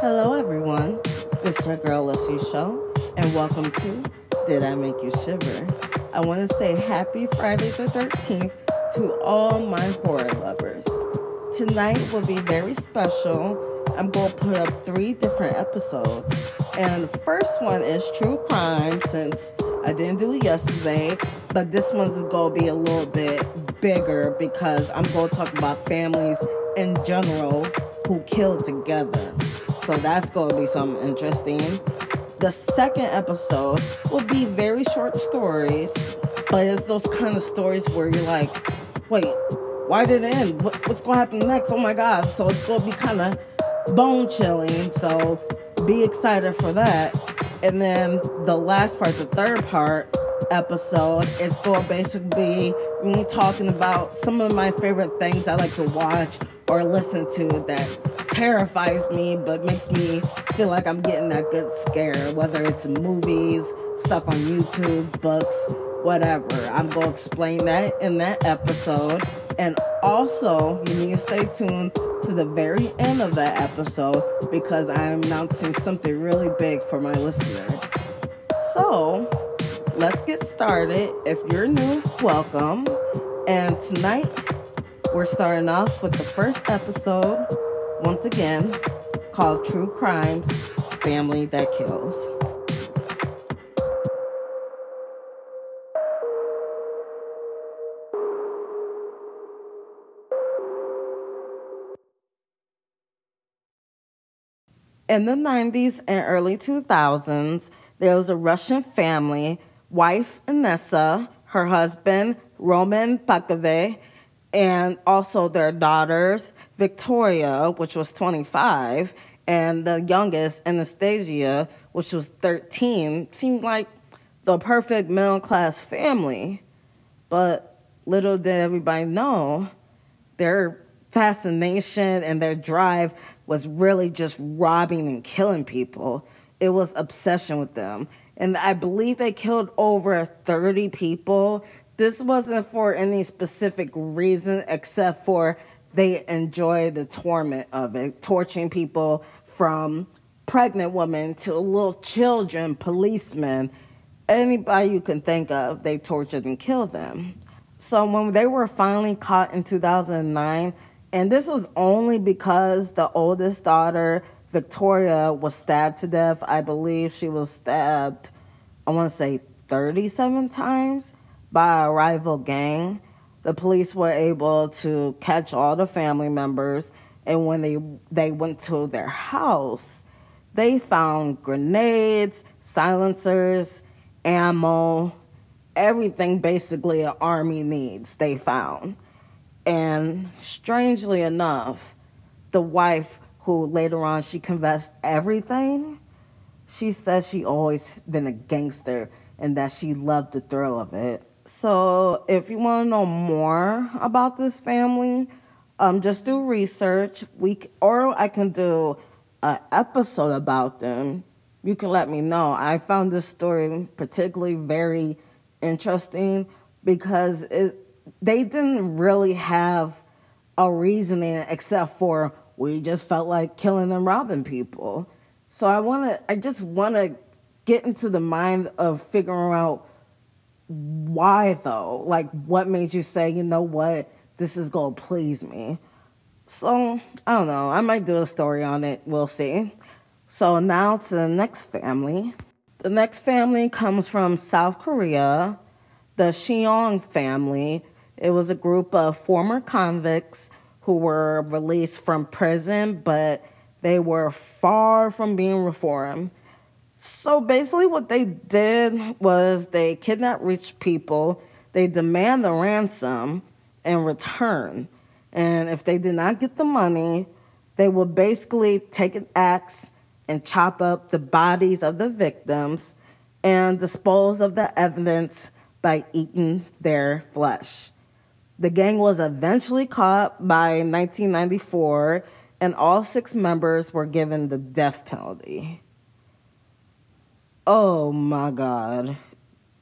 Hello, everyone. It's your girl, Leslie Show, and welcome to Did I Make You Shiver? I want to say happy Friday the 13th to all my horror lovers. Tonight will be very special. I'm going to put up three different episodes. And the first one is True Crime, since I didn't do it yesterday, but this one's going to be a little bit bigger because I'm going to talk about families in general who kill together. So that's going to be something interesting. The second episode will be very short stories, but it's those kind of stories where you're like, wait, why did it end? What, what's going to happen next? Oh my God. So it's going to be kind of bone chilling. So be excited for that. And then the last part, the third part episode, is going to basically be me talking about some of my favorite things I like to watch or listen to that terrifies me but makes me feel like I'm getting that good scare, whether it's movies, stuff on YouTube, books, whatever. I'm going to explain that in that episode. And also, you need to stay tuned to the very end of that episode because I'm announcing something really big for my listeners. So, let's get started. If you're new, welcome. And tonight, we're starting off with the first episode once again, called True Crimes Family That Kills. In the 90s and early 2000s, there was a Russian family, wife Inessa, her husband Roman Pakove, and also their daughters Victoria, which was 25, and the youngest, Anastasia, which was 13, seemed like the perfect middle class family. But little did everybody know, their fascination and their drive was really just robbing and killing people. It was obsession with them. And I believe they killed over 30 people. This wasn't for any specific reason except for they enjoy the torment of it, torturing people from pregnant women to little children, policemen, anybody you can think of, they tortured and killed them. So when they were finally caught in 2009, and this was only because the oldest daughter, Victoria, was stabbed to death. I believe she was stabbed, I want to say 37 times by a rival gang the police were able to catch all the family members and when they they went to their house they found grenades silencers ammo everything basically an army needs they found. And strangely enough the wife who later on she confessed everything she says she always been a gangster and that she loved the thrill of it so if you want to know more about this family, um, just do research. We or I can do an episode about them. You can let me know. I found this story particularly very interesting because it, they didn't really have a reasoning except for we just felt like killing and robbing people. So I want to. I just want to get into the mind of figuring out why though? Like, what made you say, you know what, this is gonna please me? So, I don't know. I might do a story on it. We'll see. So, now to the next family. The next family comes from South Korea, the Sheong family. It was a group of former convicts who were released from prison, but they were far from being reformed. So basically, what they did was they kidnapped rich people, they demand the ransom in return. And if they did not get the money, they would basically take an axe and chop up the bodies of the victims and dispose of the evidence by eating their flesh. The gang was eventually caught by 1994, and all six members were given the death penalty. Oh my god.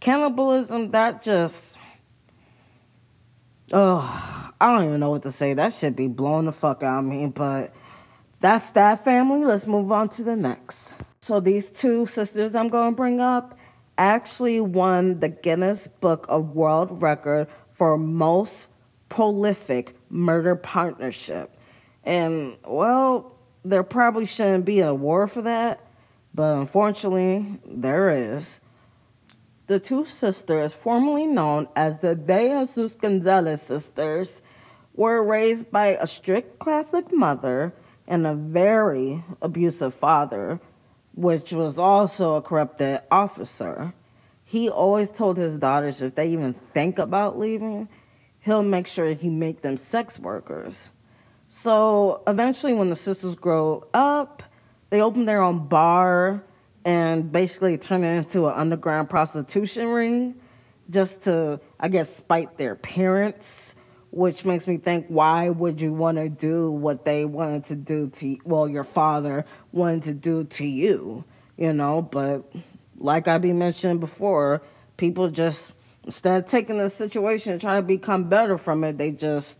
Cannibalism, that just. Oh, I don't even know what to say. That should be blown the fuck out of me, but that's that family. Let's move on to the next. So these two sisters I'm going to bring up actually won the Guinness Book of World Record for most prolific murder partnership. And well, there probably shouldn't be an award for that, but unfortunately, there is. The two sisters, formerly known as the De Jesus Gonzalez sisters, were raised by a strict Catholic mother and a very abusive father, which was also a corrupted officer. He always told his daughters if they even think about leaving, he'll make sure he make them sex workers. So eventually, when the sisters grow up, they open their own bar and basically turn it into an underground prostitution ring just to, I guess, spite their parents, which makes me think, why would you want to do what they wanted to do to, well, your father wanted to do to you, you know? But like I be mentioning before, people just, instead of taking the situation and trying to become better from it, they just,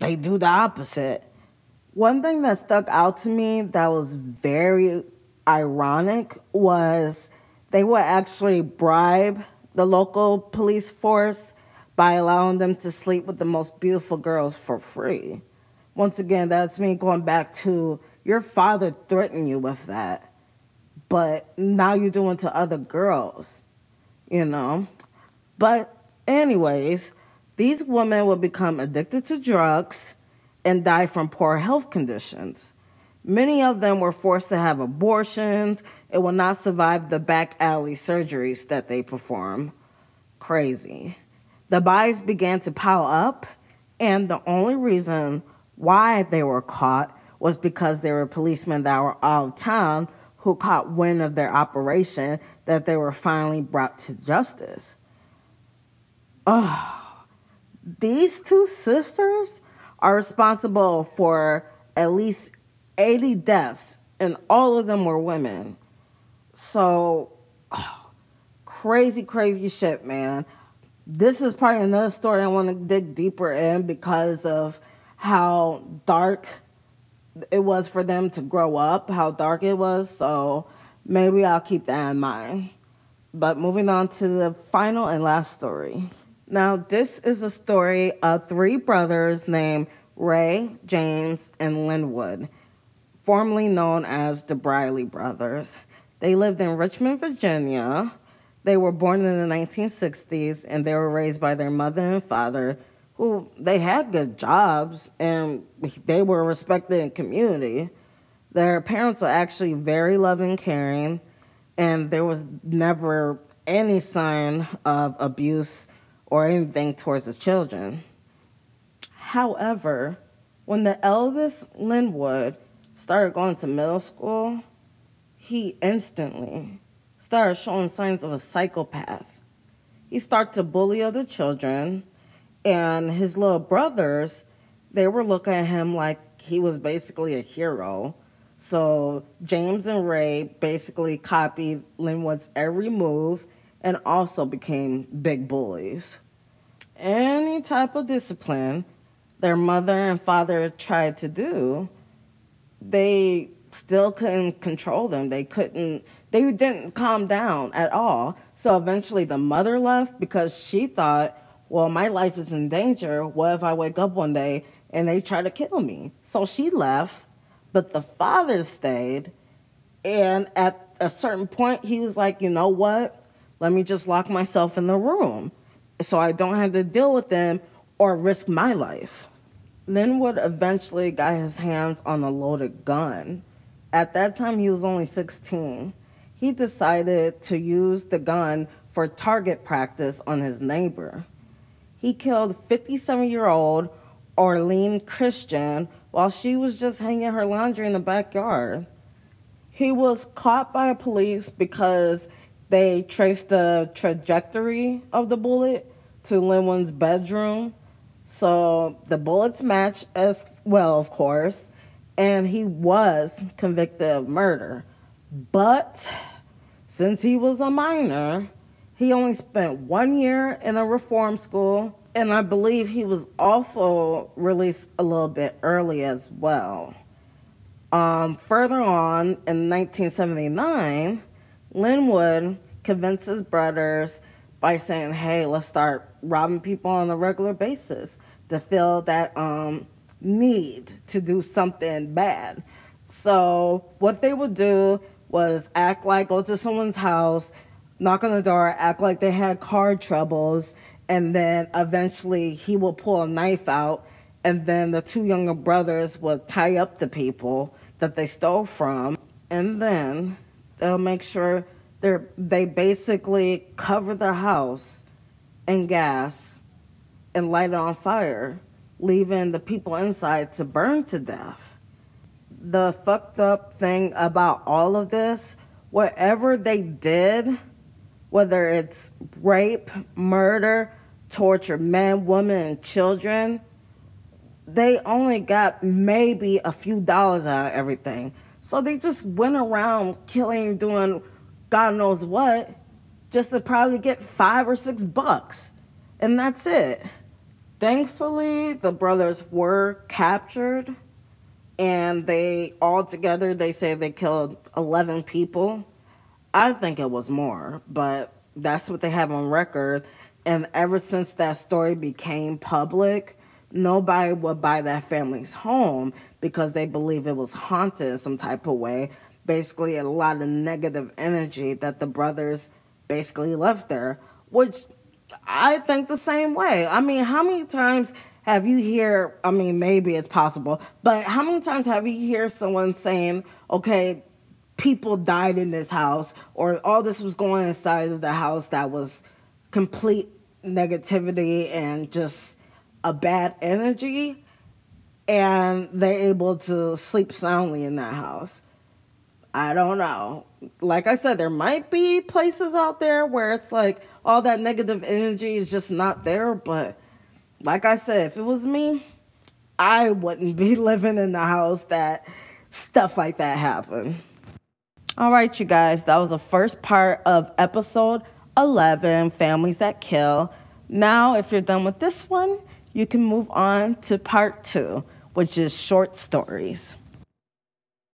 they do the opposite. One thing that stuck out to me that was very ironic was they would actually bribe the local police force by allowing them to sleep with the most beautiful girls for free. Once again, that's me going back to your father threatened you with that, but now you're doing to other girls, you know? But, anyways, these women would become addicted to drugs and die from poor health conditions. Many of them were forced to have abortions and will not survive the back alley surgeries that they perform. Crazy. The bodies began to pile up, and the only reason why they were caught was because there were policemen that were out of town who caught wind of their operation that they were finally brought to justice. Oh, these two sisters are responsible for at least 80 deaths, and all of them were women. So, oh, crazy, crazy shit, man. This is probably another story I want to dig deeper in because of how dark it was for them to grow up, how dark it was. So, maybe I'll keep that in mind. But moving on to the final and last story. Now, this is a story of three brothers named Ray, James, and Linwood formerly known as the Briley brothers. They lived in Richmond, Virginia. They were born in the 1960s and they were raised by their mother and father, who they had good jobs and they were respected in community. Their parents were actually very loving, caring, and there was never any sign of abuse or anything towards the children. However, when the eldest Linwood started going to middle school, he instantly started showing signs of a psychopath. He started to bully other children, and his little brothers, they were looking at him like he was basically a hero. So James and Ray basically copied Linwood's every move and also became big bullies. Any type of discipline their mother and father tried to do, they still couldn't control them. They couldn't, they didn't calm down at all. So eventually the mother left because she thought, well, my life is in danger. What if I wake up one day and they try to kill me? So she left, but the father stayed. And at a certain point, he was like, you know what? Let me just lock myself in the room so I don't have to deal with them or risk my life. Linwood eventually got his hands on a loaded gun. At that time, he was only 16. He decided to use the gun for target practice on his neighbor. He killed 57 year old Orlean Christian while she was just hanging her laundry in the backyard. He was caught by police because they traced the trajectory of the bullet to Linwood's bedroom so the bullets match as well, of course, and he was convicted of murder. But since he was a minor, he only spent one year in a reform school, and I believe he was also released a little bit early as well. Um, further on in 1979, Linwood convinces brothers by saying, hey, let's start robbing people on a regular basis to feel that um, need to do something bad. So, what they would do was act like go to someone's house, knock on the door, act like they had car troubles, and then eventually he will pull a knife out, and then the two younger brothers will tie up the people that they stole from, and then they'll make sure they they basically cover the house in gas and light it on fire, leaving the people inside to burn to death. The fucked up thing about all of this, whatever they did, whether it's rape, murder, torture, men, women, and children, they only got maybe a few dollars out of everything. So they just went around killing, doing God knows what, just to probably get five or six bucks. And that's it. Thankfully, the brothers were captured and they all together they say they killed 11 people. I think it was more, but that's what they have on record. And ever since that story became public, nobody would buy that family's home because they believe it was haunted in some type of way. Basically, a lot of negative energy that the brothers basically left there, which I think the same way. I mean, how many times have you hear? I mean, maybe it's possible, but how many times have you hear someone saying, "Okay, people died in this house," or all this was going inside of the house that was complete negativity and just a bad energy, and they're able to sleep soundly in that house. I don't know. Like I said, there might be places out there where it's like all that negative energy is just not there. But like I said, if it was me, I wouldn't be living in the house that stuff like that happened. All right, you guys, that was the first part of episode 11 Families That Kill. Now, if you're done with this one, you can move on to part two, which is short stories.